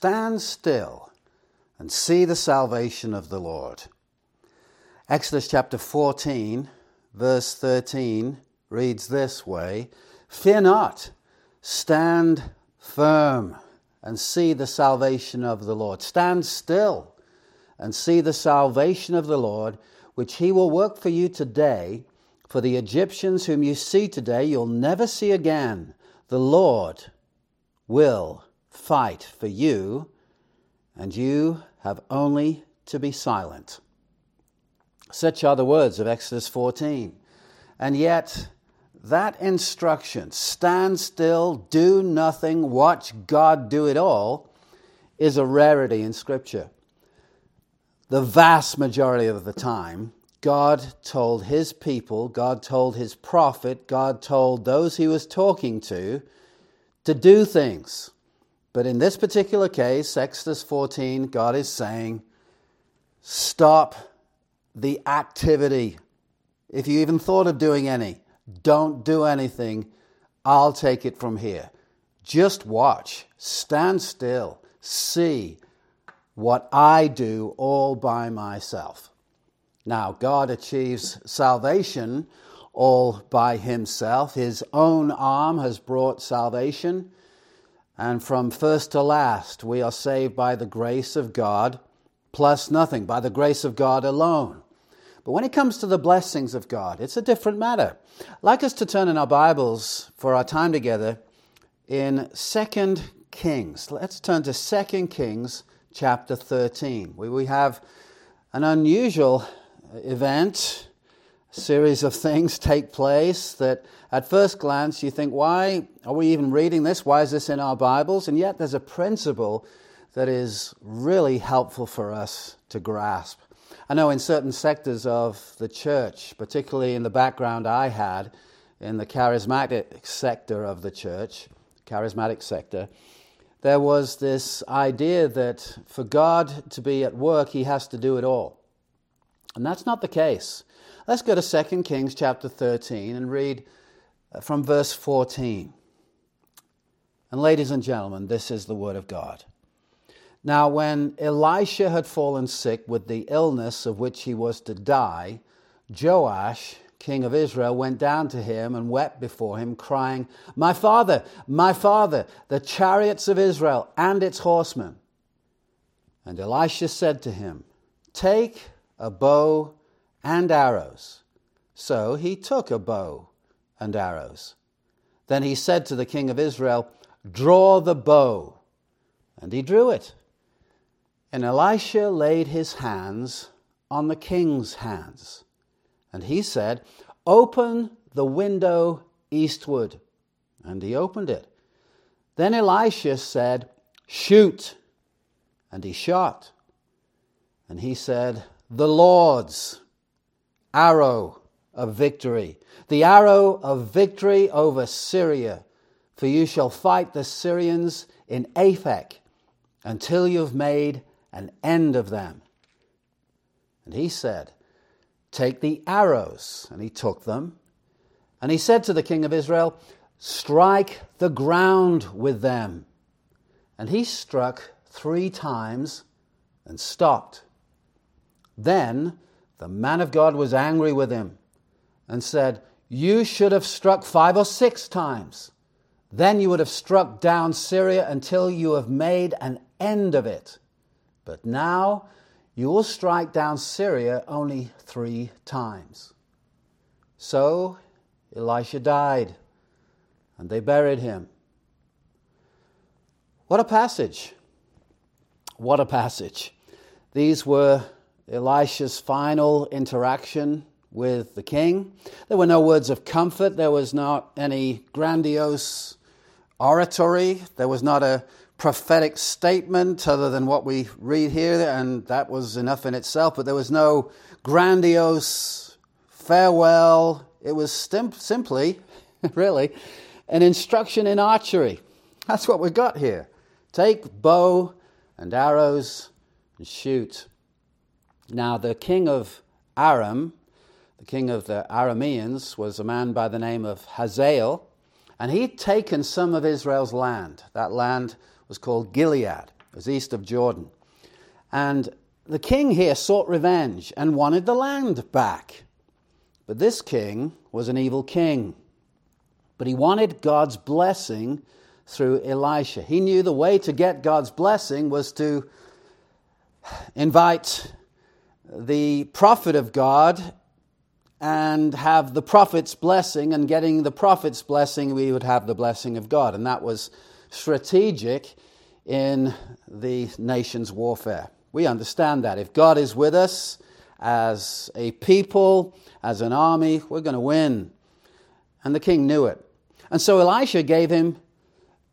stand still and see the salvation of the Lord. Exodus chapter 14, verse 13 reads this way Fear not, stand firm and see the salvation of the Lord. Stand still and see the salvation of the Lord, which he will work for you today. For the Egyptians whom you see today, you'll never see again. The Lord will fight for you, and you have only to be silent. Such are the words of Exodus 14. And yet, that instruction, stand still, do nothing, watch God do it all, is a rarity in Scripture. The vast majority of the time, God told his people, God told his prophet, God told those he was talking to to do things. But in this particular case, Exodus 14, God is saying, stop the activity. If you even thought of doing any, don't do anything. I'll take it from here. Just watch, stand still, see what I do all by myself. Now, God achieves salvation all by himself. His own arm has brought salvation. And from first to last, we are saved by the grace of God, plus nothing, by the grace of God alone. But when it comes to the blessings of God, it's a different matter. I'd like us to turn in our Bibles for our time together in 2 Kings. Let's turn to 2 Kings chapter 13, where we have an unusual event, series of things take place that at first glance you think, why are we even reading this? Why is this in our Bibles? And yet there's a principle that is really helpful for us to grasp. I know in certain sectors of the church, particularly in the background I had in the charismatic sector of the church, charismatic sector, there was this idea that for God to be at work, he has to do it all. And that's not the case. Let's go to 2 Kings chapter 13 and read uh, from verse 14. And ladies and gentlemen, this is the word of God. Now, when Elisha had fallen sick with the illness of which he was to die, Joash, king of Israel, went down to him and wept before him, crying, My father, my father, the chariots of Israel and its horsemen. And Elisha said to him, Take a bow and arrows. So he took a bow and arrows. Then he said to the king of Israel, Draw the bow. And he drew it. And Elisha laid his hands on the king's hands. And he said, Open the window eastward. And he opened it. Then Elisha said, Shoot. And he shot. And he said, The Lord's arrow of victory, the arrow of victory over Syria. For you shall fight the Syrians in Aphek until you've made an end of them. And he said, Take the arrows. And he took them. And he said to the king of Israel, Strike the ground with them. And he struck three times and stopped. Then the man of God was angry with him and said, You should have struck five or six times. Then you would have struck down Syria until you have made an end of it. But now you will strike down Syria only three times. So Elisha died, and they buried him. What a passage! What a passage. These were Elisha's final interaction with the king. There were no words of comfort, there was not any grandiose oratory, there was not a prophetic statement other than what we read here, and that was enough in itself, but there was no grandiose farewell. It was stim- simply, really, an instruction in archery. That's what we've got here. Take bow and arrows and shoot. Now, the king of Aram, the king of the Arameans, was a man by the name of Hazael, and he'd taken some of Israel's land. That land was called Gilead. It was east of Jordan. And the king here sought revenge and wanted the land back. But this king was an evil king. But he wanted God's blessing through Elisha. He knew the way to get God's blessing was to invite the prophet of God and have the prophet's blessing, and getting the prophet's blessing, we would have the blessing of God. And that was strategic in the nation's warfare. We understand that. If God is with us as a people, as an army, we're going to win. And the king knew it. And so Elisha gave him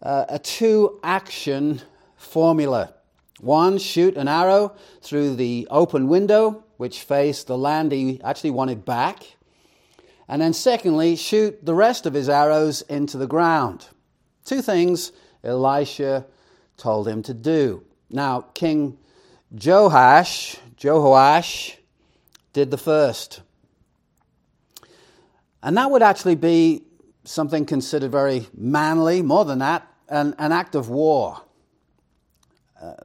uh, a two action formula. One, shoot an arrow through the open window, which faced the land he actually wanted back. And then, secondly, shoot the rest of his arrows into the ground. Two things Elisha told him to do. Now, King Joash, Jehoash, did the first. And that would actually be something considered very manly, more than that, an, an act of war.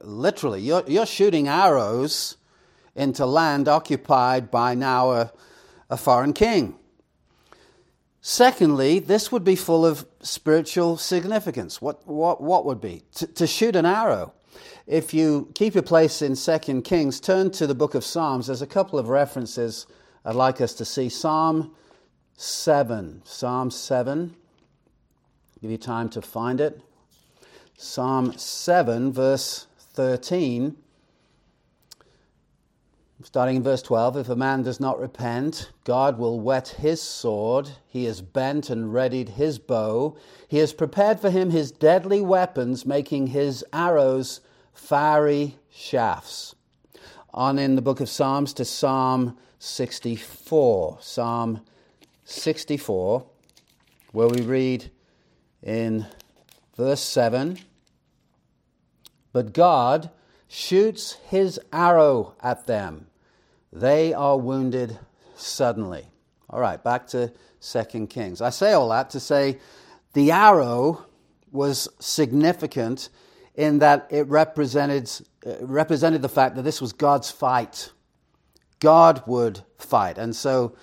Literally, you're, you're shooting arrows into land occupied by now a, a foreign king. Secondly, this would be full of spiritual significance. What, what, what would be? to, to shoot an arrow. If you keep your place in 2 Kings, turn to the book of Psalms. There's a couple of references I'd like us to see. Psalm 7. Psalm 7. Give you time to find it. Psalm 7, verse 13. Starting in verse 12, if a man does not repent, God will whet his sword. He has bent and readied his bow. He has prepared for him his deadly weapons, making his arrows fiery shafts. On in the book of Psalms to Psalm 64. Psalm 64, where we read in verse 7 But God shoots his arrow at them, they are wounded suddenly. All right, back to 2 Kings. I say all that to say the arrow was significant in that it represented, uh, represented the fact that this was God's fight. God would fight. And so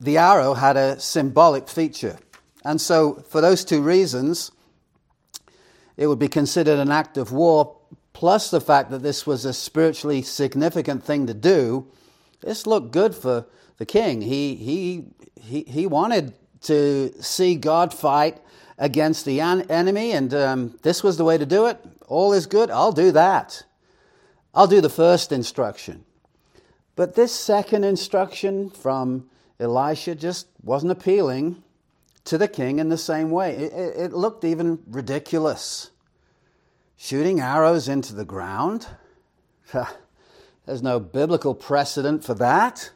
the arrow had a symbolic feature. And so, for those two reasons, it would be considered an act of war, plus the fact that this was a spiritually significant thing to do. This looked good for the king. He, he, he, he wanted to see God fight against the enemy, and um, this was the way to do it. All is good, I'll do that. I'll do the first instruction. But this second instruction from Elisha just wasn't appealing to the king in the same way. It, it, looked even ridiculous. Shooting arrows into the ground? There's no biblical precedent for that.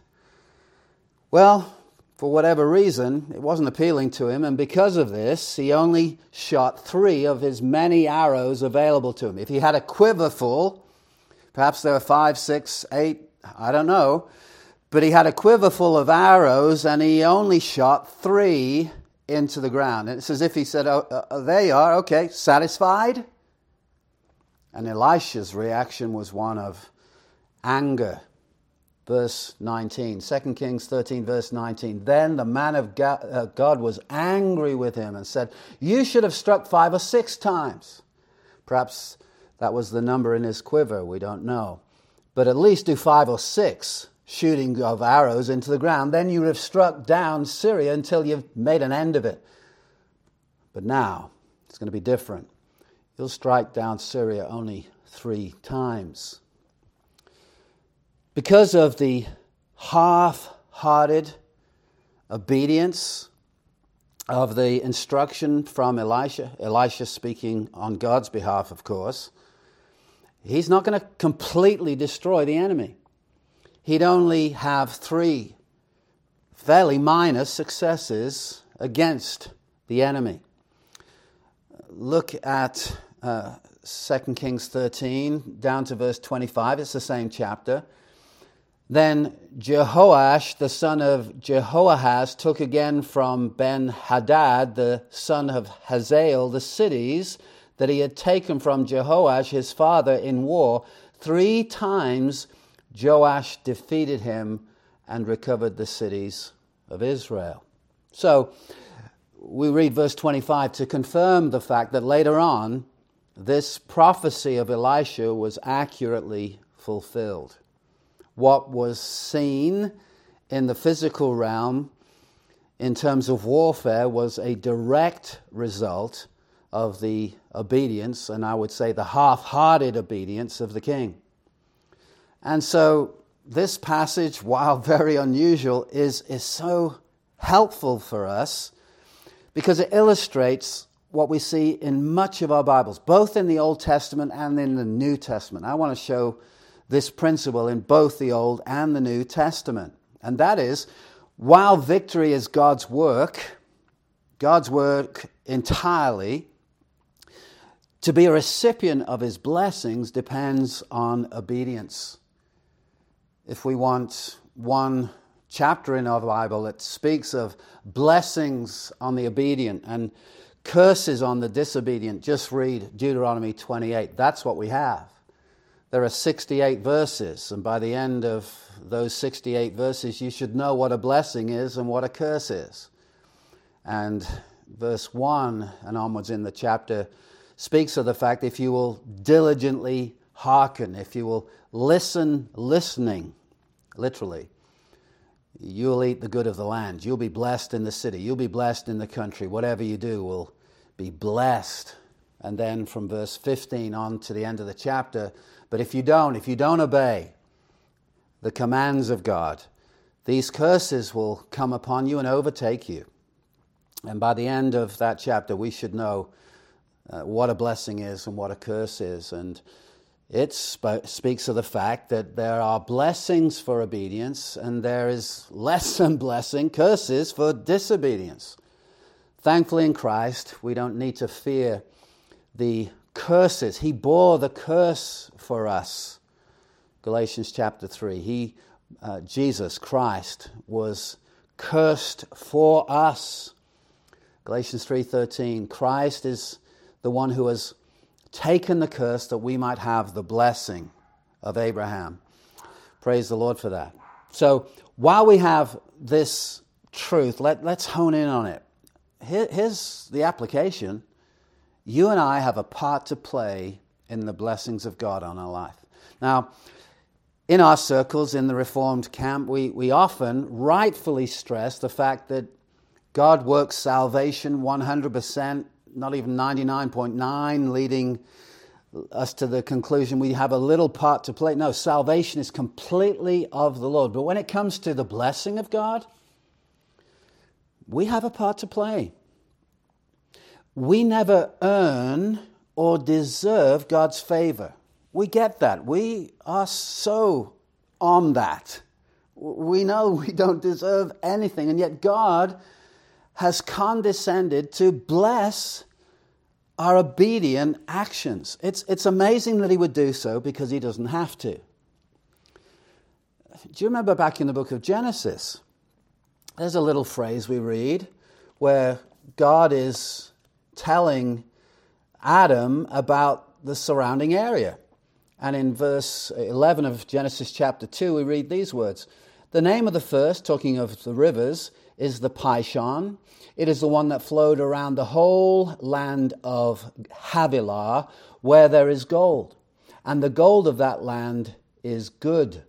Well, for whatever reason, it wasn't appealing to him, and because of this, he only shot three of his many arrows available to him. If he had a quiver full, perhaps there were five, six, eight, I don't know, but he had a quiver full of arrows, and he only shot three into the ground. And it's as if he said, Oh, uh, there you are, okay, satisfied? And Elisha's reaction was one of anger. Verse 19, 2 Kings 13, verse 19. Then the man of uh, God was angry with him and said, You should have struck five or six times. Perhaps that was the number in his quiver, we don't know. But at least do five or six shooting of arrows into the ground, then you would have struck down Syria until you've made an end of it. But now, it's going to be different. You'll strike down Syria only three times. Because of the half hearted obedience of the instruction from Elisha, Elisha speaking on God's behalf, of course, he's not going to completely destroy the enemy he'd only have three fairly minor successes against the enemy. Look at uh, 2 Kings 13 down to verse 25. It's the same chapter. Then Jehoash, the son of Jehoahaz, took again from Ben Hadad, the son of Hazael, the cities that he had taken from Jehoash his father in war. Three times Joash defeated him and recovered the cities of Israel. So we read verse 25 to confirm the fact that later on, this prophecy of Elisha was accurately fulfilled. What was seen in the physical realm in terms of warfare was a direct result of the obedience, and I would say the half hearted obedience of the king. And so, this passage, while very unusual, is, is so helpful for us because it illustrates what we see in much of our Bibles, both in the Old Testament and in the New Testament. I want to show this principle in both the Old and the New Testament. And that is, while victory is God's work, God's work entirely, to be a recipient of his blessings depends on obedience. If we want one chapter in our Bible that speaks of blessings on the obedient and curses on the disobedient, just read Deuteronomy 28. That's what we have. There are 68 verses, and by the end of those 68 verses, you should know what a blessing is and what a curse is. And verse 1 and onwards in the chapter speaks of the fact if you will diligently hearken, if you will listen, listening, literally, you'll eat the good of the land. You'll be blessed in the city. You'll be blessed in the country. Whatever you do will be blessed. And then from verse 15 on to the end of the chapter, but if you don't, if you don't obey the commands of God, these curses will come upon you and overtake you. And by the end of that chapter, we should know uh, what a blessing is and what a curse is. And it sp- speaks of the fact that there are blessings for obedience and there is less than blessing, curses for disobedience. Thankfully, in Christ, we don't need to fear the curses. He bore the curse for us. Galatians chapter 3. He, uh, Jesus Christ, was cursed for us. Galatians 3:13 Christ is the one who has taken the curse that we might have the blessing of Abraham. Praise the Lord for that. So while we have this truth, let, let's hone in on it. Here, here's the application. You and I have a part to play in the blessings of God on our life. Now, in our circles, in the Reformed camp, we, we often rightfully stress the fact that God works salvation 100% not even 99.9, leading us to the conclusion we have a little part to play. No, salvation is completely of the Lord. But when it comes to the blessing of God, we have a part to play. We never earn or deserve God's favor. We get that. We are so on that. We know we don't deserve anything, and yet God has condescended to bless our obedient actions. It's, it's amazing that he would do so because he doesn't have to. Do you remember back in the book of Genesis? There's a little phrase we read where God is telling Adam about the surrounding area. And in verse 11 of Genesis chapter 2, we read these words The name of the first, talking of the rivers, is the Pishon. It is the one that flowed around the whole land of Havilah, where there is gold. And the gold of that land is good.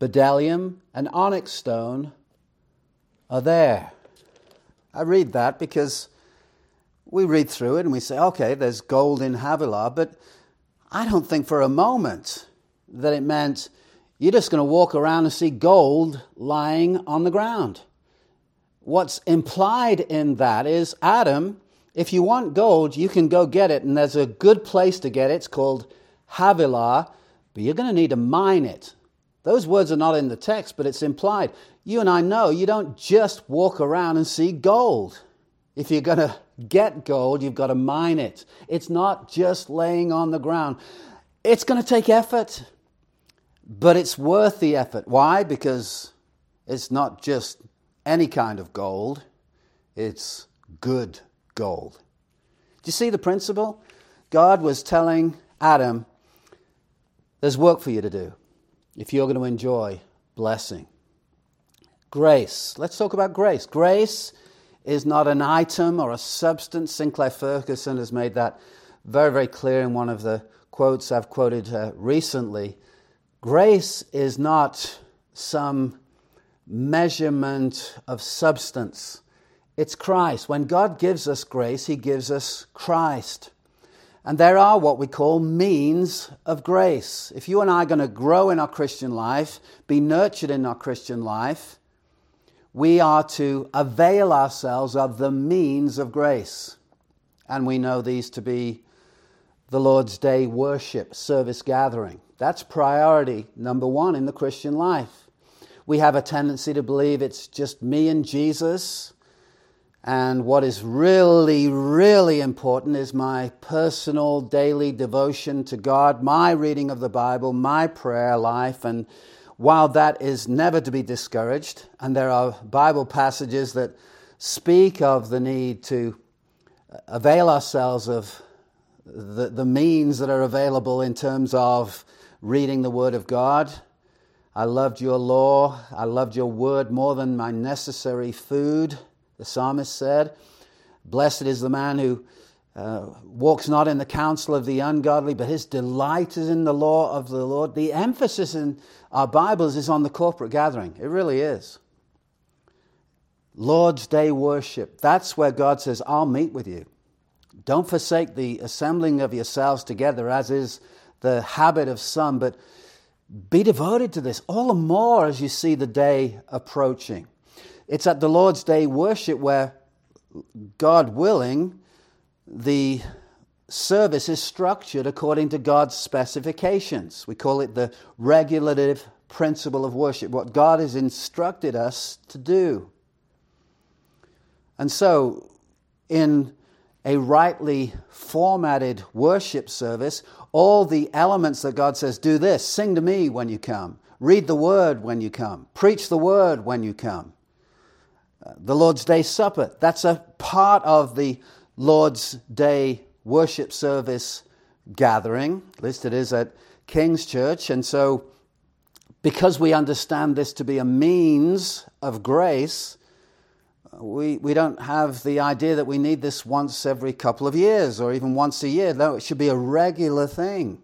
Bdellium and onyx stone are there. I read that because we read through it and we say, okay, there's gold in Havilah, but I don't think for a moment that it meant you're just going to walk around and see gold lying on the ground what's implied in that is Adam, if you want gold, you can go get it, and there's a good place to get it. It's called Havilah, but you're going to need to mine it. Those words are not in the text, but it's implied. You and I know you don't just walk around and see gold. If you're going to get gold, you've got to mine it. It's not just laying on the ground. It's going to take effort, but it's worth the effort. Why? Because it's not just any kind of gold, it's good gold. Do you see the principle? God was telling Adam, there's work for you to do if you're going to enjoy blessing. Grace. Let's talk about grace. Grace is not an item or a substance. Sinclair Ferguson has made that very, very clear in one of the quotes I've quoted uh, recently. Grace is not some measurement of substance, it's Christ. When God gives us grace, He gives us Christ. And there are what we call means of grace. If you and I are going to grow in our Christian life, be nurtured in our Christian life, we are to avail ourselves of the means of grace. And we know these to be the Lord's Day worship, service gathering. That's priority number one in the Christian life. We have a tendency to believe it's just me and Jesus. And what is really, really important is my personal daily devotion to God, my reading of the Bible, my prayer life. And while that is never to be discouraged, and there are Bible passages that speak of the need to avail ourselves of the, the means that are available in terms of reading the Word of God. I loved your law. I loved your word more than my necessary food, the psalmist said. Blessed is the man who uh, walks not in the counsel of the ungodly, but his delight is in the law of the Lord. The emphasis in our Bibles is on the corporate gathering. It really is. Lord's Day worship. That's where God says, I'll meet with you. Don't forsake the assembling of yourselves together, as is the habit of some, but be devoted to this all the more as you see the day approaching. It's at the Lord's Day worship where, God willing, the service is structured according to God's specifications. We call it the regulative principle of worship, what God has instructed us to do. And so, in a rightly formatted worship service, all the elements that God says, do this, sing to me when you come, read the word when you come, preach the word when you come. Uh, the Lord's Day Supper, that's a part of the Lord's Day worship service gathering. At least it is at King's Church. And so, because we understand this to be a means of grace, we, we don't have the idea that we need this once every couple of years or even once a year. No, it should be a regular thing.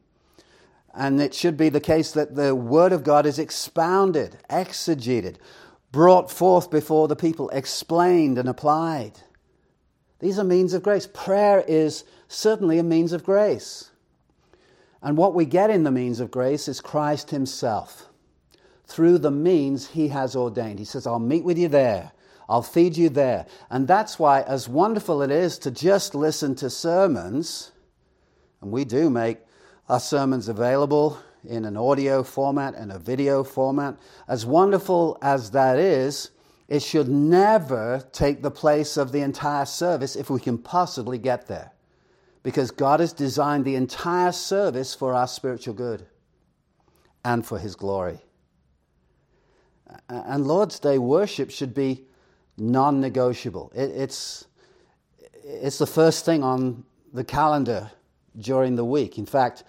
And it should be the case that the Word of God is expounded, exegeted, brought forth before the people, explained and applied. These are means of grace. Prayer is certainly a means of grace. And what we get in the means of grace is Christ Himself through the means He has ordained. He says, I'll meet with you there. I'll feed you there. And that's why, as wonderful it is to just listen to sermons, and we do make our sermons available in an audio format and a video format, as wonderful as that is, it should never take the place of the entire service if we can possibly get there. Because God has designed the entire service for our spiritual good and for His glory. And Lord's Day worship should be non negotiable. It, it's, it's the first thing on the calendar during the week. In fact,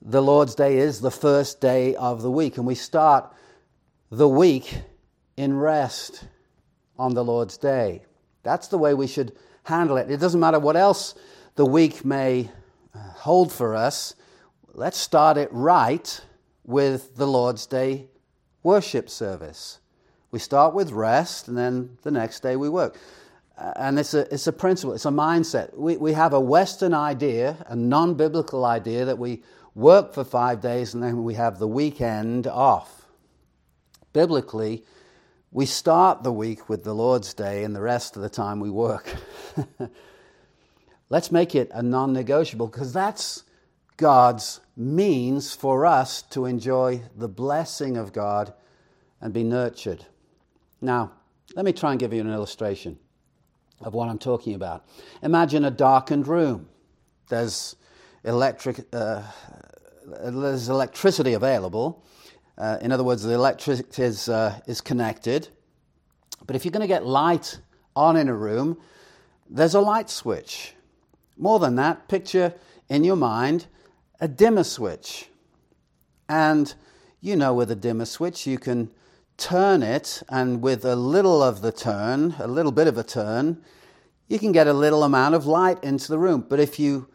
the Lord's Day is the first day of the week, and we start the week in rest on the Lord's Day. That's the way we should handle it. It doesn't matter what else the week may uh, hold for us, let's start it right with the Lord's Day worship service. We start with rest, and then the next day we work. Uh, and it's a, it's a principle, it's a mindset. We, we have a Western idea, a non biblical idea, that we work for five days and then we have the weekend off. Biblically, we start the week with the Lord's Day, and the rest of the time we work. Let's make it a non negotiable because that's God's means for us to enjoy the blessing of God and be nurtured. Now, let me try and give you an illustration of what I'm talking about. Imagine a darkened room. There's, electric, uh, there's electricity available. Uh, in other words, the electricity is, uh, is connected. But if you're going to get light on in a room, there's a light switch. More than that, picture in your mind a dimmer switch. And you know, with a dimmer switch, you can turn it, and with a little of the turn, a little bit of a turn, you can get a little amount of light into the room. But if you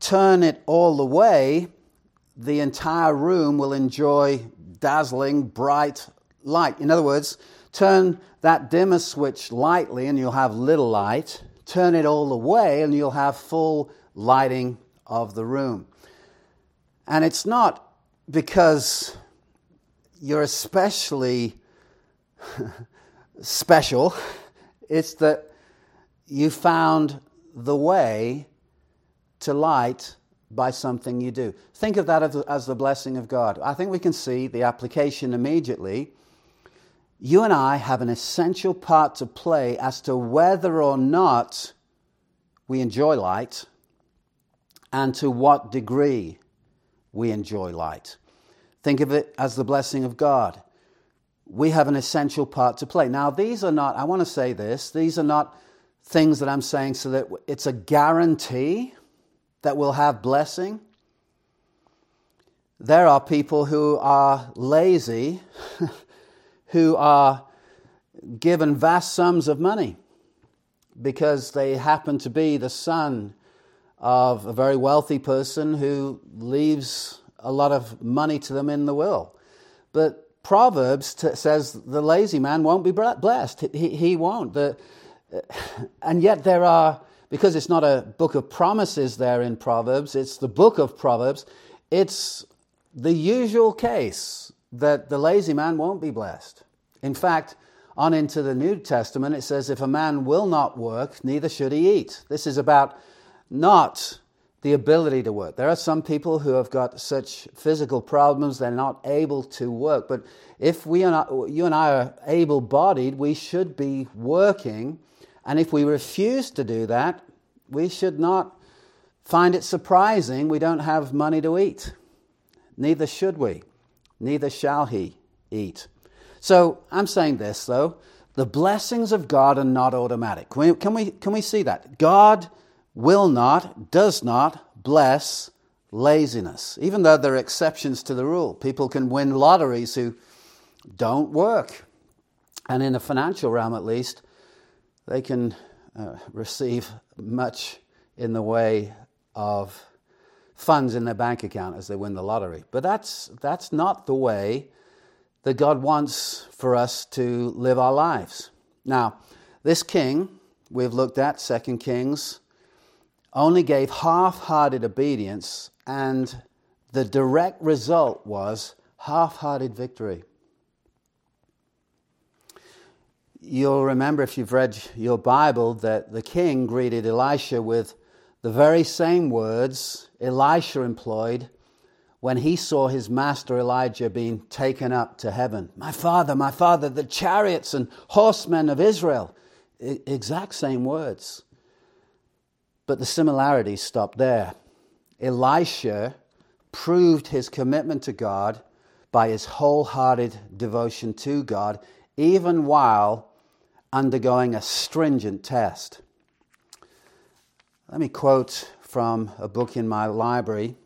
turn it all the way, the entire room will enjoy dazzling, bright light. In other words, turn that dimmer switch lightly and you'll have little light. Turn it all the way and you'll have full lighting of the room. And it's not because you're especially special, it's that you found the way to light by something you do. Think of that as the blessing of God. I think we can see the application immediately. You and I have an essential part to play as to whether or not we enjoy light and to what degree we enjoy light. Think of it as the blessing of God. We have an essential part to play. Now, these are not, I want to say this, these are not things that I'm saying so that it's a guarantee that we'll have blessing. There are people who are lazy, who are given vast sums of money because they happen to be the son of a very wealthy person who leaves a lot of money to them in the will. But Proverbs t- says the lazy man won't be blessed. He, he won't. The, uh, and yet there are, because it's not a book of promises there in Proverbs, it's the book of Proverbs, it's the usual case that the lazy man won't be blessed. In fact, on into the New Testament, it says, if a man will not work, neither should he eat. This is about not the ability to work. There are some people who have got such physical problems they're not able to work. But if we are not, you and I are able bodied, we should be working. And if we refuse to do that, we should not find it surprising we don't have money to eat. Neither should we. Neither shall he eat. So I'm saying this, though. The blessings of God are not automatic. Can we, can we, can we see that? God will not, does not bless laziness, even though there are exceptions to the rule. People can win lotteries who don't work. And in the financial realm, at least, they can uh, receive much in the way of funds in their bank account as they win the lottery. But that's, that's not the way that God wants for us to live our lives. Now, this king we've looked at, 2 Kings only gave half hearted obedience, and the direct result was half hearted victory. You'll remember if you've read your Bible that the king greeted Elisha with the very same words Elisha employed when he saw his master Elijah being taken up to heaven. My father, my father, the chariots and horsemen of Israel. exact same words. But the similarities stop there. Elisha proved his commitment to God by his wholehearted devotion to God, even while undergoing a stringent test. Let me quote from a book in my library,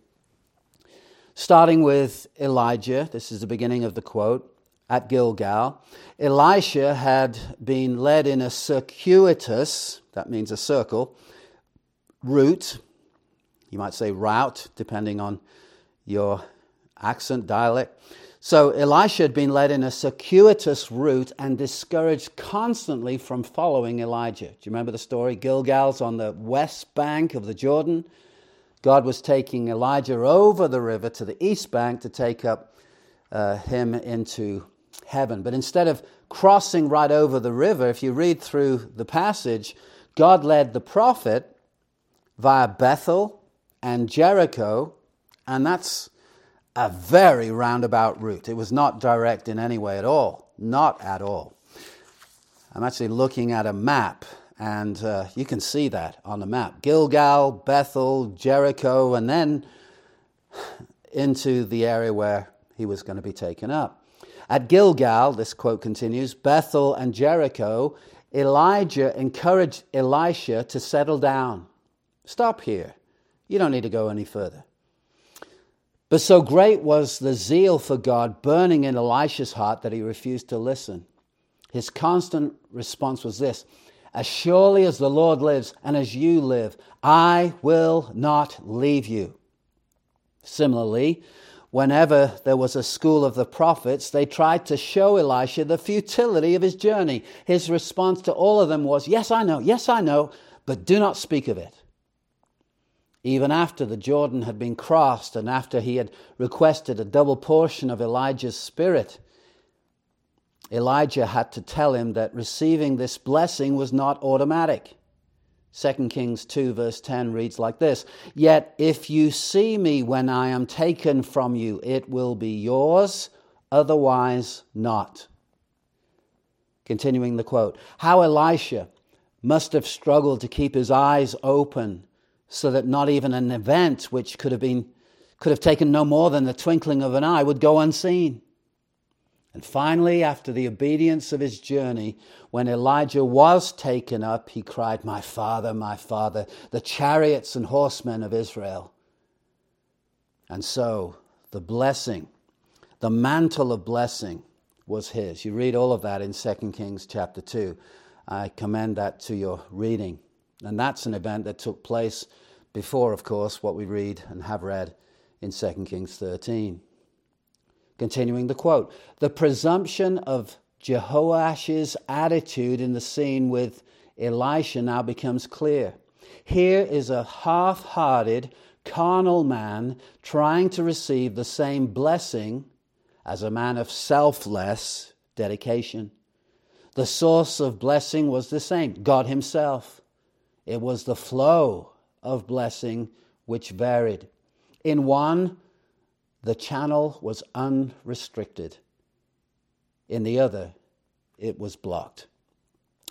starting with Elijah. This is the beginning of the quote. At Gilgal, Elisha had been led in a circuitous, that means a circle, route, you might say route, depending on your accent, dialect. So Elisha had been led in a circuitous route and discouraged constantly from following Elijah. Do you remember the story? Gilgal's on the west bank of the Jordan. God was taking Elijah over the river to the east bank to take up uh, him into heaven. But instead of crossing right over the river, if you read through the passage, God led the prophet via Bethel and Jericho, and that's a very roundabout route. It was not direct in any way at all. Not at all. I'm actually looking at a map, and uh, you can see that on the map Gilgal, Bethel, Jericho, and then into the area where he was going to be taken up. At Gilgal, this quote continues Bethel and Jericho, Elijah encouraged Elisha to settle down. Stop here. You don't need to go any further. But so great was the zeal for God burning in Elisha's heart that he refused to listen. His constant response was this As surely as the Lord lives and as you live, I will not leave you. Similarly, whenever there was a school of the prophets, they tried to show Elisha the futility of his journey. His response to all of them was, Yes, I know, yes, I know, but do not speak of it. Even after the Jordan had been crossed and after he had requested a double portion of Elijah's spirit, Elijah had to tell him that receiving this blessing was not automatic. 2 Kings 2, verse 10 reads like this Yet if you see me when I am taken from you, it will be yours, otherwise not. Continuing the quote How Elisha must have struggled to keep his eyes open so that not even an event which could have been could have taken no more than the twinkling of an eye would go unseen. And finally, after the obedience of his journey, when Elijah was taken up, he cried, My father, my father, the chariots and horsemen of Israel. And so the blessing, the mantle of blessing was his. You read all of that in 2 Kings chapter 2. I commend that to your reading. And that's an event that took place before, of course, what we read and have read in 2 Kings 13. Continuing the quote The presumption of Jehoash's attitude in the scene with Elisha now becomes clear. Here is a half hearted, carnal man trying to receive the same blessing as a man of selfless dedication. The source of blessing was the same God Himself. It was the flow of blessing which varied. In one, the channel was unrestricted. In the other, it was blocked.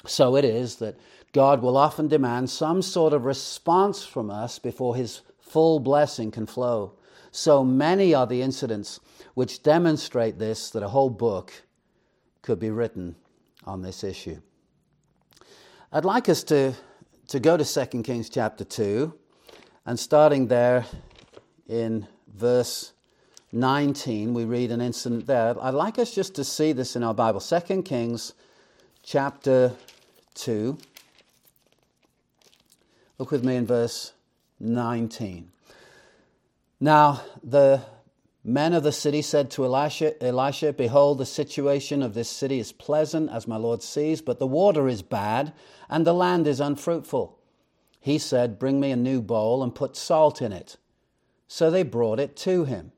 So it is that God will often demand some sort of response from us before his full blessing can flow. So many are the incidents which demonstrate this that a whole book could be written on this issue. I'd like us to, to go to 2 Kings chapter 2 and starting there in verse 19, we read an incident there. I'd like us just to see this in our Bible. 2 Kings chapter 2. Look with me in verse 19. Now, the men of the city said to Elisha, Elisha, Behold, the situation of this city is pleasant, as my Lord sees, but the water is bad, and the land is unfruitful. He said, Bring me a new bowl and put salt in it. So they brought it to him.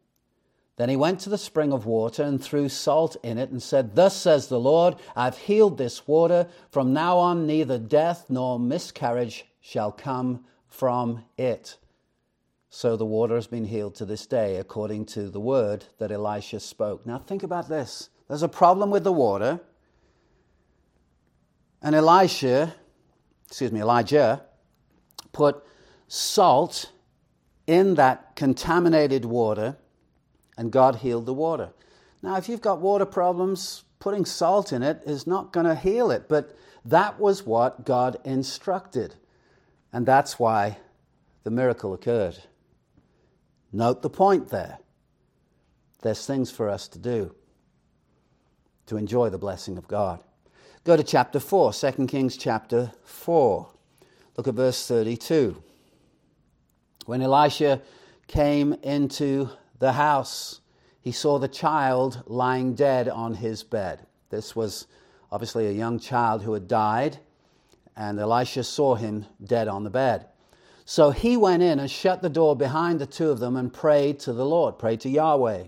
Then he went to the spring of water and threw salt in it and said, Thus says the Lord, I've healed this water. From now on, neither death nor miscarriage shall come from it. So the water has been healed to this day, according to the word that Elisha spoke. Now think about this there's a problem with the water, and Elisha, excuse me, Elijah, put salt in that contaminated water and God healed the water. Now, if you've got water problems, putting salt in it is not going to heal it, but that was what God instructed. And that's why the miracle occurred. Note the point there. There's things for us to do to enjoy the blessing of God. Go to chapter 4, 2 Kings chapter 4. Look at verse 32. When Elisha came into the house, he saw the child lying dead on his bed. This was obviously a young child who had died, and Elisha saw him dead on the bed. So he went in and shut the door behind the two of them and prayed to the Lord, prayed to Yahweh.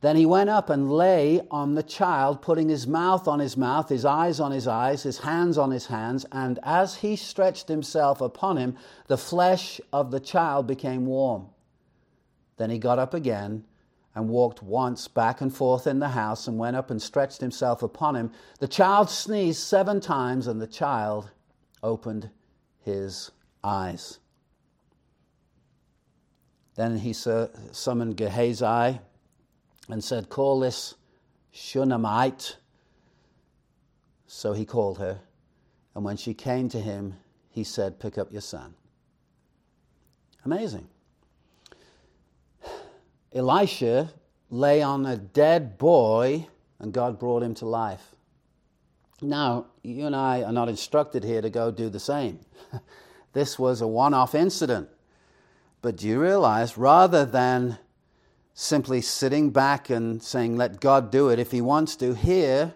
Then he went up and lay on the child, putting his mouth on his mouth, his eyes on his eyes, his hands on his hands. And as he stretched himself upon him, the flesh of the child became warm. Then he got up again and walked once back and forth in the house and went up and stretched himself upon him. The child sneezed seven times, and the child opened his eyes. Then he summoned Gehazi and said, Call this Shunammite. So he called her, and when she came to him, he said, Pick up your son. Amazing. Elisha lay on a dead boy and God brought him to life. Now, you and I are not instructed here to go do the same. this was a one off incident. But do you realize rather than simply sitting back and saying, let God do it if He wants to, here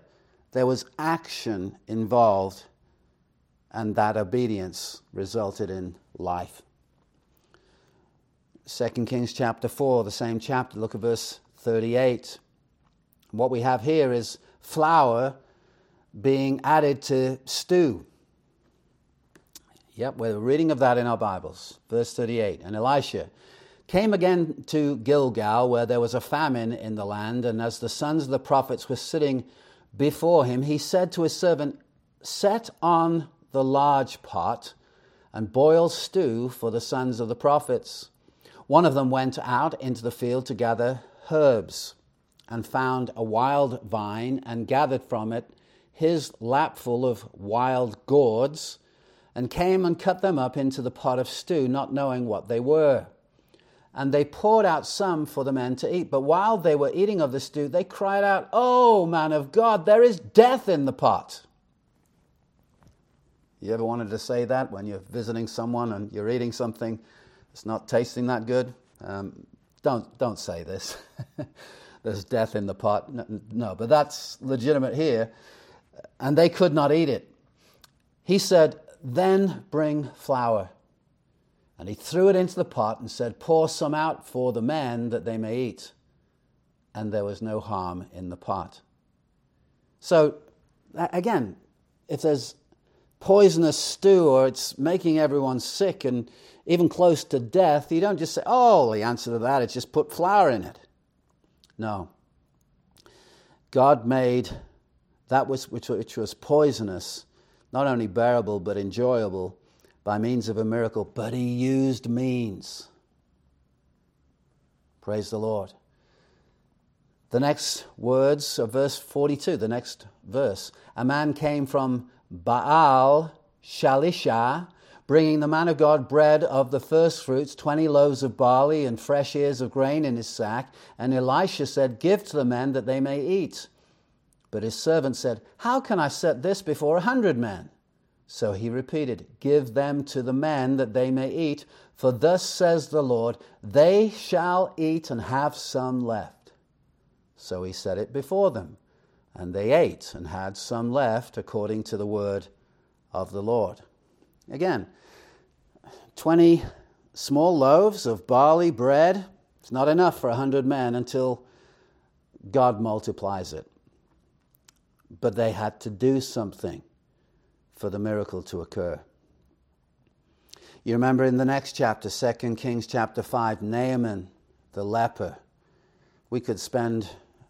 there was action involved, and that obedience resulted in life. 2 Kings chapter 4, the same chapter, look at verse 38. What we have here is flour being added to stew. Yep, we're reading of that in our Bibles. Verse 38. And Elisha came again to Gilgal, where there was a famine in the land, and as the sons of the prophets were sitting before him, he said to his servant, Set on the large pot and boil stew for the sons of the prophets. One of them went out into the field to gather herbs and found a wild vine and gathered from it his lapful of wild gourds and came and cut them up into the pot of stew, not knowing what they were. And they poured out some for the men to eat. But while they were eating of the stew, they cried out, Oh, man of God, there is death in the pot. You ever wanted to say that when you're visiting someone and you're eating something that's not tasting that good? Um, don't, don't say this. There's death in the pot. No, no, but that's legitimate here. And they could not eat it. He said, Then bring flour. And he threw it into the pot and said, Pour some out for the men that they may eat. And there was no harm in the pot. So, again, if there's poisonous stew or it's making everyone sick and even close to death, you don't just say, oh, the answer to that is just put flour in it. No. God made that which, was poisonous not only bearable but enjoyable by means of a miracle, but he used means. Praise the Lord. The next words of verse 42, the next verse. A man came from Baal Shalisha, bringing the man of God bread of the first fruits, 20 loaves of barley and fresh ears of grain in his sack. And Elisha said, Give to the men that they may eat. But his servant said, How can I set this before a hundred men? So he repeated, Give them to the men that they may eat, for thus says the Lord, They shall eat and have some left. So he set it before them. And they ate and had some left according to the word of the Lord. Again, 20 small loaves of barley bread. It's not enough for a 100 men until God multiplies it. But they had to do something for the miracle to occur. You remember in the next chapter, 2 Kings chapter 5, Naaman, the leper. We could spend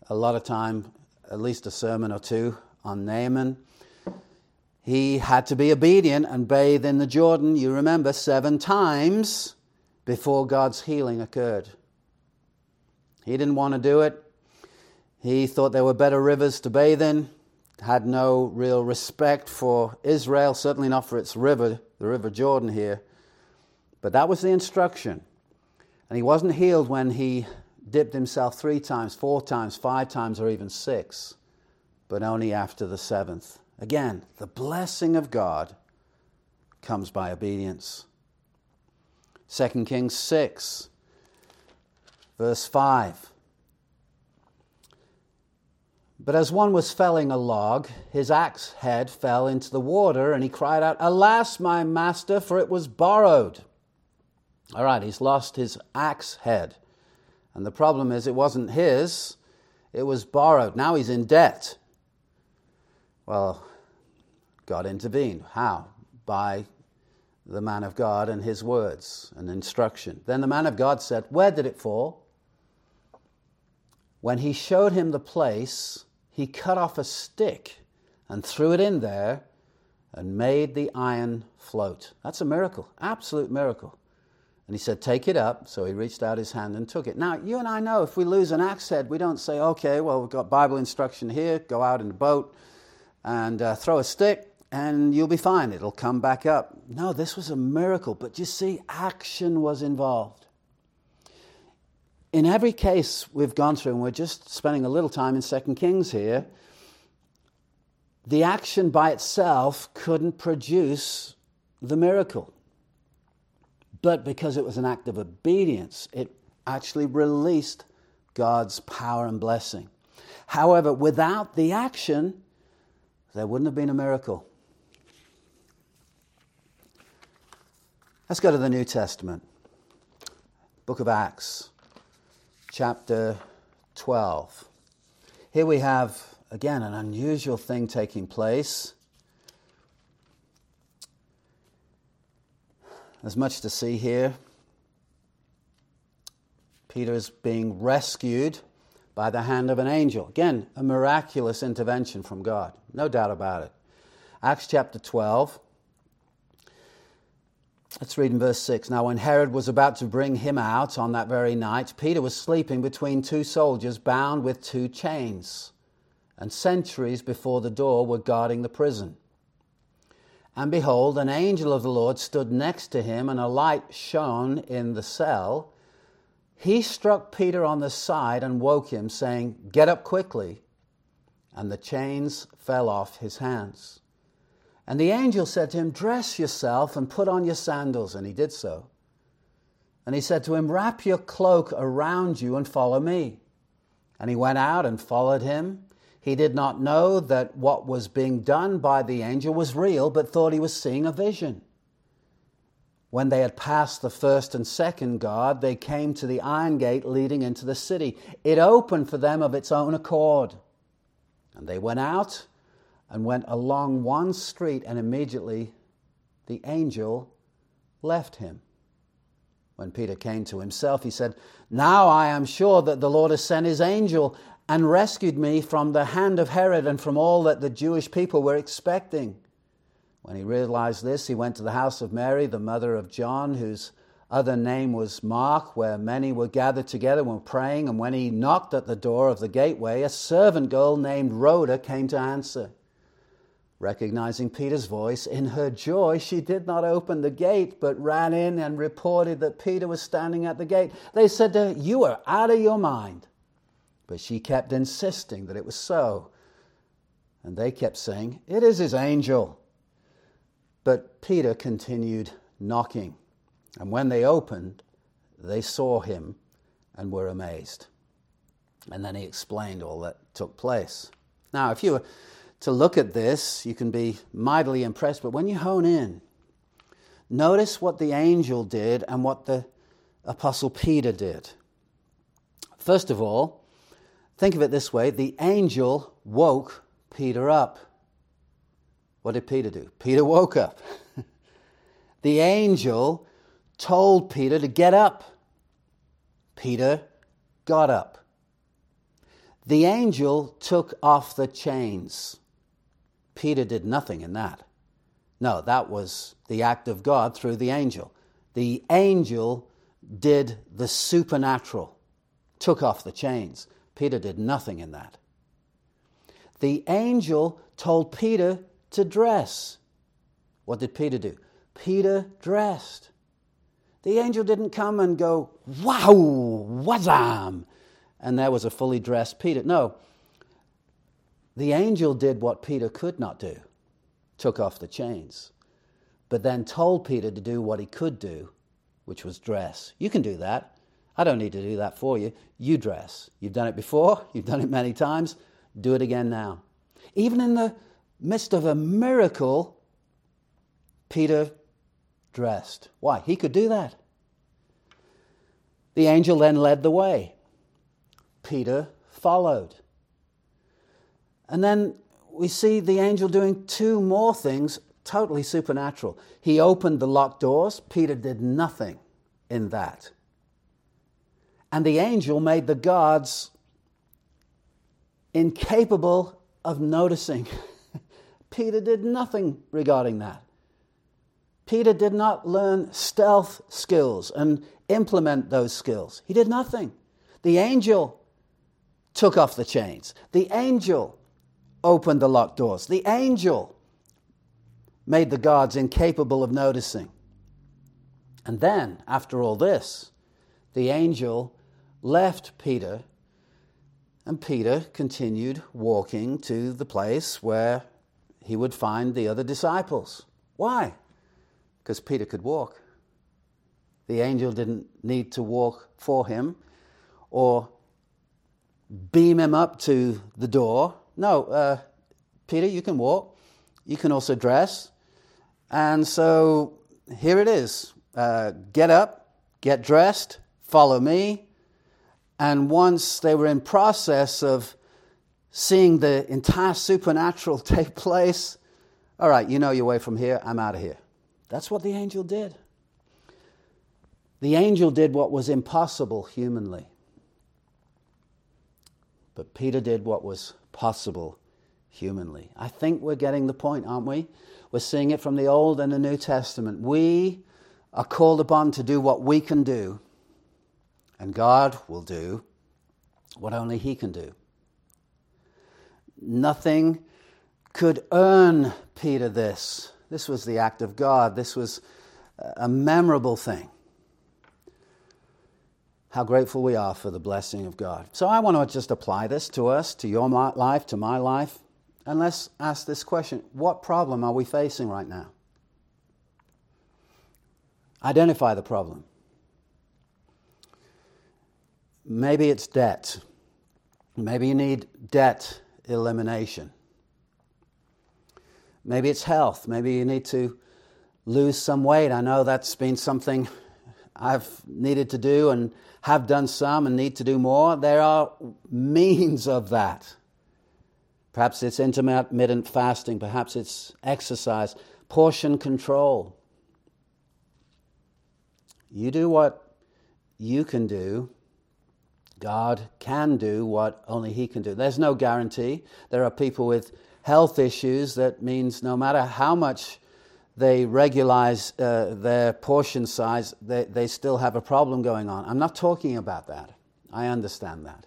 a lot of time at least a sermon or two on Naaman. He had to be obedient and bathe in the Jordan, you remember, seven times before God's healing occurred. He didn't want to do it. He thought there were better rivers to bathe in, had no real respect for Israel, certainly not for its river, the River Jordan here. But that was the instruction. And he wasn't healed when he dipped himself three times, four times, five times, or even six, but only after the seventh. Again, the blessing of God comes by obedience. 2 Kings 6, verse 5. But as one was felling a log, his axe head fell into the water, and he cried out, Alas, my master, for it was borrowed. All right, he's lost his axe head. And the problem is, it wasn't his, it was borrowed. Now he's in debt. Well, God intervened. How? By the man of God and his words and instruction. Then the man of God said, Where did it fall? When he showed him the place, he cut off a stick and threw it in there and made the iron float. That's a miracle, absolute miracle. And he said, Take it up. So he reached out his hand and took it. Now, you and I know if we lose an axe head, we don't say, Okay, well, we've got Bible instruction here, go out in the boat and uh, throw a stick and you'll be fine. It'll come back up. No, this was a miracle. But you see, action was involved. In every case we've gone through, and we're just spending a little time in 2 Kings here, the action by itself couldn't produce the miracle. But because it was an act of obedience, it actually released God's power and blessing. However, without the action, there wouldn't have been a miracle. Let's go to the New Testament. Book of Acts, chapter 12. Here we have, again, an unusual thing taking place. There's much to see here. Peter is being rescued by the hand of an angel. Again, a miraculous intervention from God, no doubt about it. Acts chapter 12. Let's read in verse 6. Now, when Herod was about to bring him out on that very night, Peter was sleeping between two soldiers bound with two chains, and sentries before the door were guarding the prison. And behold, an angel of the Lord stood next to him, and a light shone in the cell. He struck Peter on the side and woke him, saying, Get up quickly. And the chains fell off his hands. And the angel said to him, Dress yourself and put on your sandals. And he did so. And he said to him, Wrap your cloak around you and follow me. And he went out and followed him. He did not know that what was being done by the angel was real, but thought he was seeing a vision. When they had passed the first and second guard, they came to the iron gate leading into the city. It opened for them of its own accord. And they went out and went along one street, and immediately the angel left him. When Peter came to himself, he said, Now I am sure that the Lord has sent his angel and rescued me from the hand of Herod and from all that the Jewish people were expecting. When he realized this, he went to the house of Mary, the mother of John, whose other name was Mark, where many were gathered together and were praying. And when he knocked at the door of the gateway, a servant girl named Rhoda came to answer. Recognizing Peter's voice, in her joy, she did not open the gate, but ran in and reported that Peter was standing at the gate. They said to her, You are out of your mind. But she kept insisting that it was so. And they kept saying, It is his angel. But Peter continued knocking. And when they opened, they saw him and were amazed. And then he explained all that took place. Now, if you were to look at this, you can be mightily impressed. But when you hone in, notice what the angel did and what the apostle Peter did. First of all, think of it this way the angel woke Peter up. What did Peter do? Peter woke up. the angel told Peter to get up. Peter got up. The angel took off the chains. Peter did nothing in that. No, that was the act of God through the angel. The angel did the supernatural, took off the chains. Peter did nothing in that. The angel told Peter to dress. What did Peter do? Peter dressed. The angel didn't come and go, wow, wazam, and there was a fully dressed Peter. No, the angel did what Peter could not do took off the chains, but then told Peter to do what he could do, which was dress. You can do that. I don't need to do that for you. You dress. You've done it before, you've done it many times. Do it again now. Even in the midst of a miracle, Peter dressed. Why? He could do that. The angel then led the way. Peter followed. And then we see the angel doing two more things totally supernatural. He opened the locked doors, Peter did nothing in that. And the angel made the guards incapable of noticing. Peter did nothing regarding that. Peter did not learn stealth skills and implement those skills. He did nothing. The angel took off the chains. The angel opened the locked doors. The angel made the guards incapable of noticing. And then, after all this, the angel left Peter, and Peter continued walking to the place where he would find the other disciples. Why? Because Peter could walk. The angel didn't need to walk for him or beam him up to the door. No, uh, Peter, you can walk. You can also dress. And so here it is uh, get up, get dressed, follow me. And once they were in process of seeing the entire supernatural take place, all right, you know your way from here, I'm out of here. That's what the angel did. The angel did what was impossible humanly. But Peter did what was possible humanly. I think we're getting the point, aren't we? We're seeing it from the Old and the New Testament. We are called upon to do what we can do, and God will do what only He can do. Nothing could earn Peter this. This was the act of God. This was a memorable thing. How grateful we are for the blessing of God. So I want to just apply this to us, to your life, to my life. And let's ask this question What problem are we facing right now? Identify the problem. Maybe it's debt. Maybe you need debt elimination. Maybe it's health. Maybe you need to lose some weight. I know that's been something I've needed to do and have done some and need to do more. There are means of that. Perhaps it's intermittent fasting, perhaps it's exercise, portion control. You do what you can do. God can do what only He can do. There's no guarantee. There are people with health issues that means no matter how much they regularize uh, their portion size, they, they still have a problem going on. I'm not talking about that. I understand that.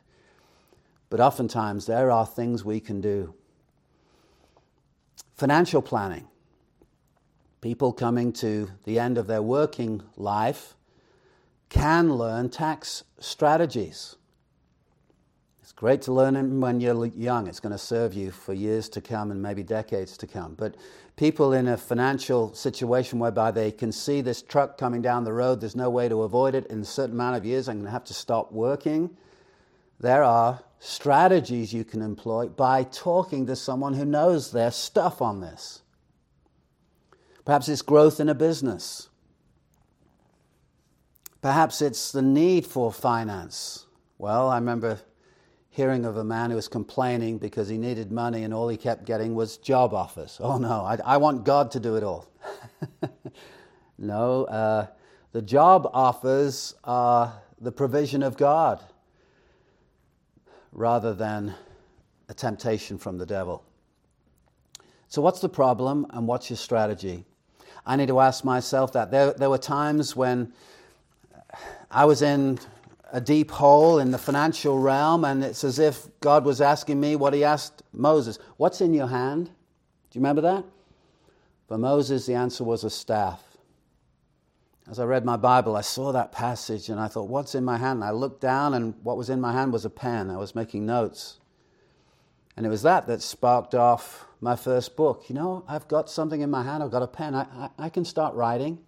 But oftentimes there are things we can do. Financial planning. People coming to the end of their working life can learn tax strategies. Great to learn them when you're young. It's going to serve you for years to come and maybe decades to come. But people in a financial situation whereby they can see this truck coming down the road, there's no way to avoid it. In a certain amount of years, I'm going to have to stop working. There are strategies you can employ by talking to someone who knows their stuff on this. Perhaps it's growth in a business. Perhaps it's the need for finance. Well, I remember hearing of a man who was complaining because he needed money and all he kept getting was job offers. Oh no, I, I want God to do it all. no, uh, the job offers are the provision of God rather than a temptation from the devil. So, what's the problem and what's your strategy? I need to ask myself that. There, there were times when I was in a deep hole in the financial realm, and it's as if God was asking me what he asked Moses What's in your hand? Do you remember that? For Moses, the answer was a staff. As I read my Bible, I saw that passage and I thought, what's in my hand? And I looked down, and what was in my hand was a pen. I was making notes. And it was that that sparked off my first book. You know, I've got something in my hand, I've got a pen, I, I, I can start writing.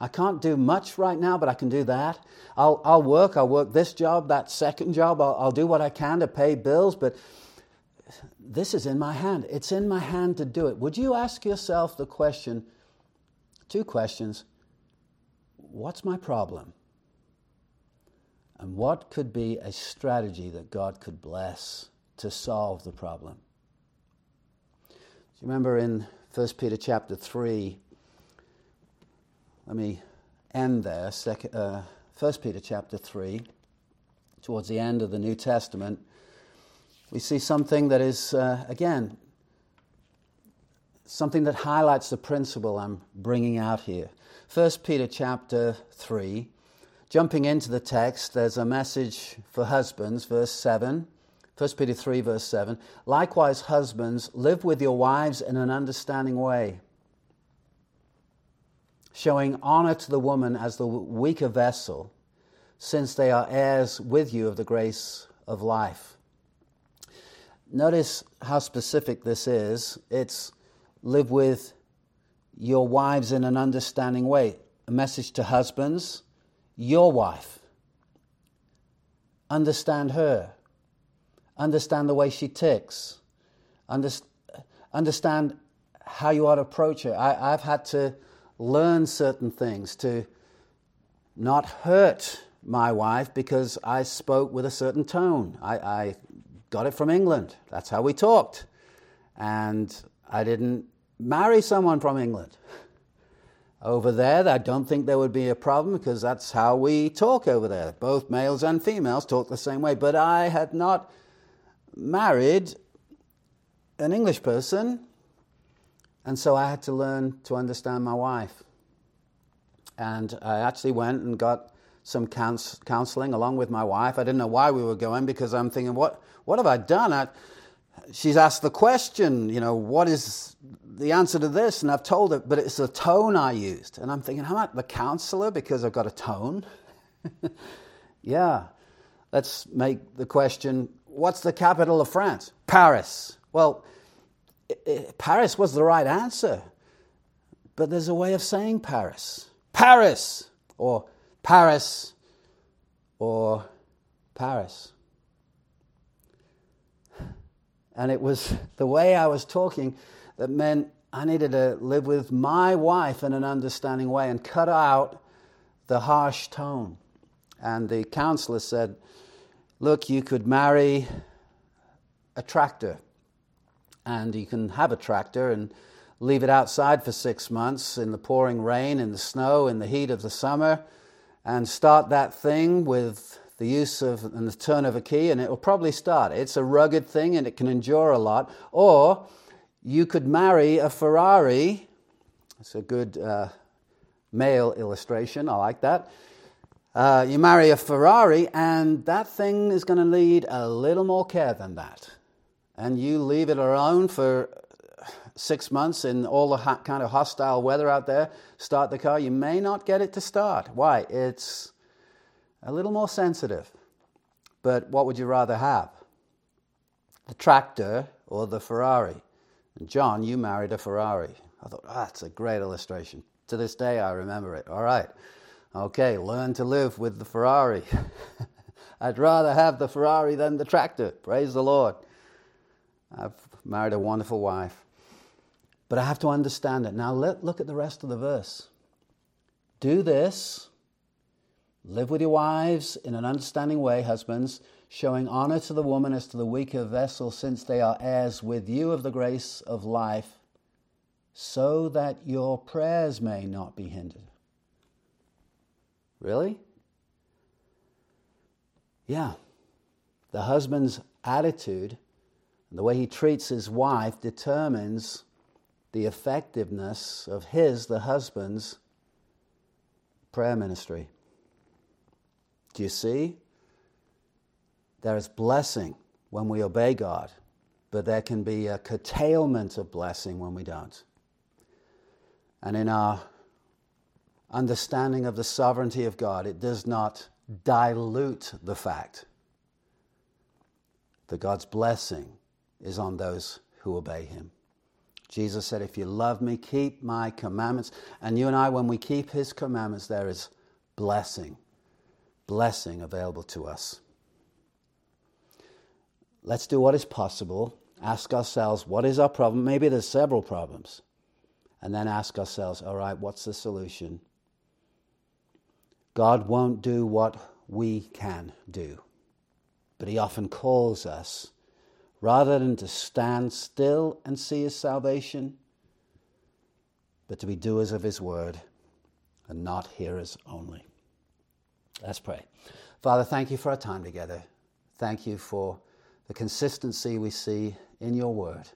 I can't do much right now, but I can do that. I'll, I'll work, I'll work this job, that second job, I'll, I'll do what I can to pay bills, but this is in my hand. It's in my hand to do it. Would you ask yourself the question two questions what's my problem? And what could be a strategy that God could bless to solve the problem? Do you remember in 1 Peter chapter 3? Let me end there. Second, uh, 1 Peter chapter 3, towards the end of the New Testament, we see something that is, uh, again, something that highlights the principle I'm bringing out here. 1 Peter chapter 3, jumping into the text, there's a message for husbands, verse 7. 1 Peter 3, verse 7. Likewise, husbands, live with your wives in an understanding way, showing honor to the woman as the weaker vessel, since they are heirs with you of the grace of life. Notice how specific this is. It's live with your wives in an understanding way. A message to husbands your wife. Understand her. Understand the way she ticks. Understand how you ought to approach her. I, I've had to learn certain things to not hurt my wife because I spoke with a certain tone. I, I got it from England. That's how we talked. And I didn't marry someone from England. Over there, I don't think there would be a problem because that's how we talk over there. Both males and females talk the same way. But I had not married an English person, and so I had to learn to understand my wife. And I actually went and got some counseling along with my wife. I didn't know why we were going because I'm thinking, what, what have I done? I, she's asked the question, you know, what is the answer to this? And I've told her, but it's the tone I used. And I'm thinking, am I the counselor because I've got a tone? yeah. Let's make the question what's the capital of France? Paris. Well, Paris was the right answer, but there's a way of saying Paris. Paris! Or Paris or Paris. And it was the way I was talking that meant I needed to live with my wife in an understanding way and cut out the harsh tone. And the counselor said, Look, you could marry a tractor, and you can have a tractor and leave it outside for six months in the pouring rain, in the snow, in the heat of the summer and start that thing with the use of and the turn of a key, and it will probably start. It's a rugged thing and it can endure a lot. Or you could marry a Ferrari. It's a good uh, male illustration. I like that. Uh, you marry a Ferrari, and that thing is going to need a little more care than that. And you leave it alone for six months in all the kind of hostile weather out there, start the car, you may not get it to start. Why? It's a little more sensitive. But what would you rather have? The tractor or the Ferrari? And John, you married a Ferrari. I thought, oh, that's a great illustration. To this day, I remember it. All right. Okay, learn to live with the Ferrari. I'd rather have the Ferrari than the tractor. Praise the Lord. I've married a wonderful wife. But I have to understand it. Now, let, look at the rest of the verse. Do this, live with your wives in an understanding way, husbands, showing honor to the woman as to the weaker vessel, since they are heirs with you of the grace of life, so that your prayers may not be hindered. Really? Yeah. The husband's attitude and the way he treats his wife determines the effectiveness of his, the husband's, prayer ministry. Do you see? There is blessing when we obey God, but there can be a curtailment of blessing when we don't. And in our understanding of the sovereignty of God, it does not dilute the fact that God's blessing is on those who obey Him. Jesus said, If you love me, keep my commandments. And you and I, when we keep his commandments, there is blessing, blessing available to us. Let's do what is possible. Ask ourselves, what is our problem? Maybe there's several problems. And then ask ourselves, all right, what's the solution? God won't do what we can do, but He often calls us rather than to stand still and see his salvation, but to be doers of his word and not hearers only. Let's pray. Father, thank you for our time together. Thank you for the consistency we see in your word.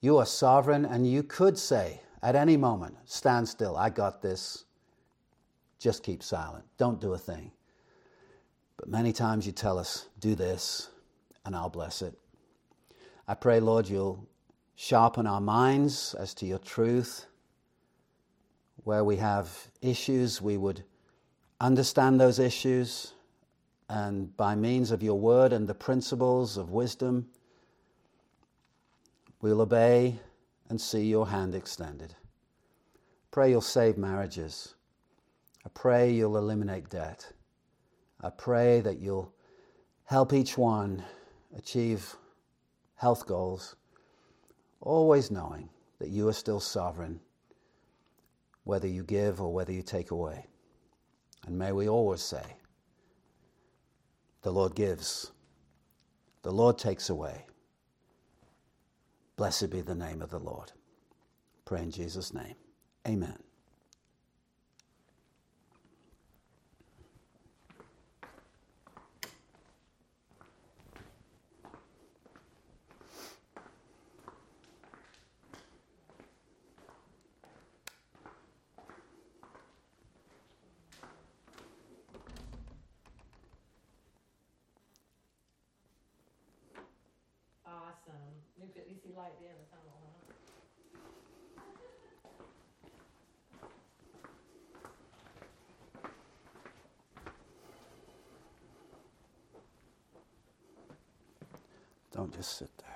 You are sovereign, and you could say at any moment, Stand still, I got this. Just keep silent. Don't do a thing. But many times you tell us, Do this, and I'll bless it. I pray, Lord, you'll sharpen our minds as to your truth. Where we have issues, we would understand those issues and by means of your word and the principles of wisdom, we'll obey and see your hand extended. Pray you'll save marriages. I pray you'll eliminate debt. I pray that you'll help each one achieve health goals, always knowing that you are still sovereign, whether you give or whether you take away. And may we always say, The Lord gives, the Lord takes away. Blessed be the name of the Lord. Pray in Jesus' name. Amen. Awesome. You could at least see light the tunnel, huh? Don't just sit there.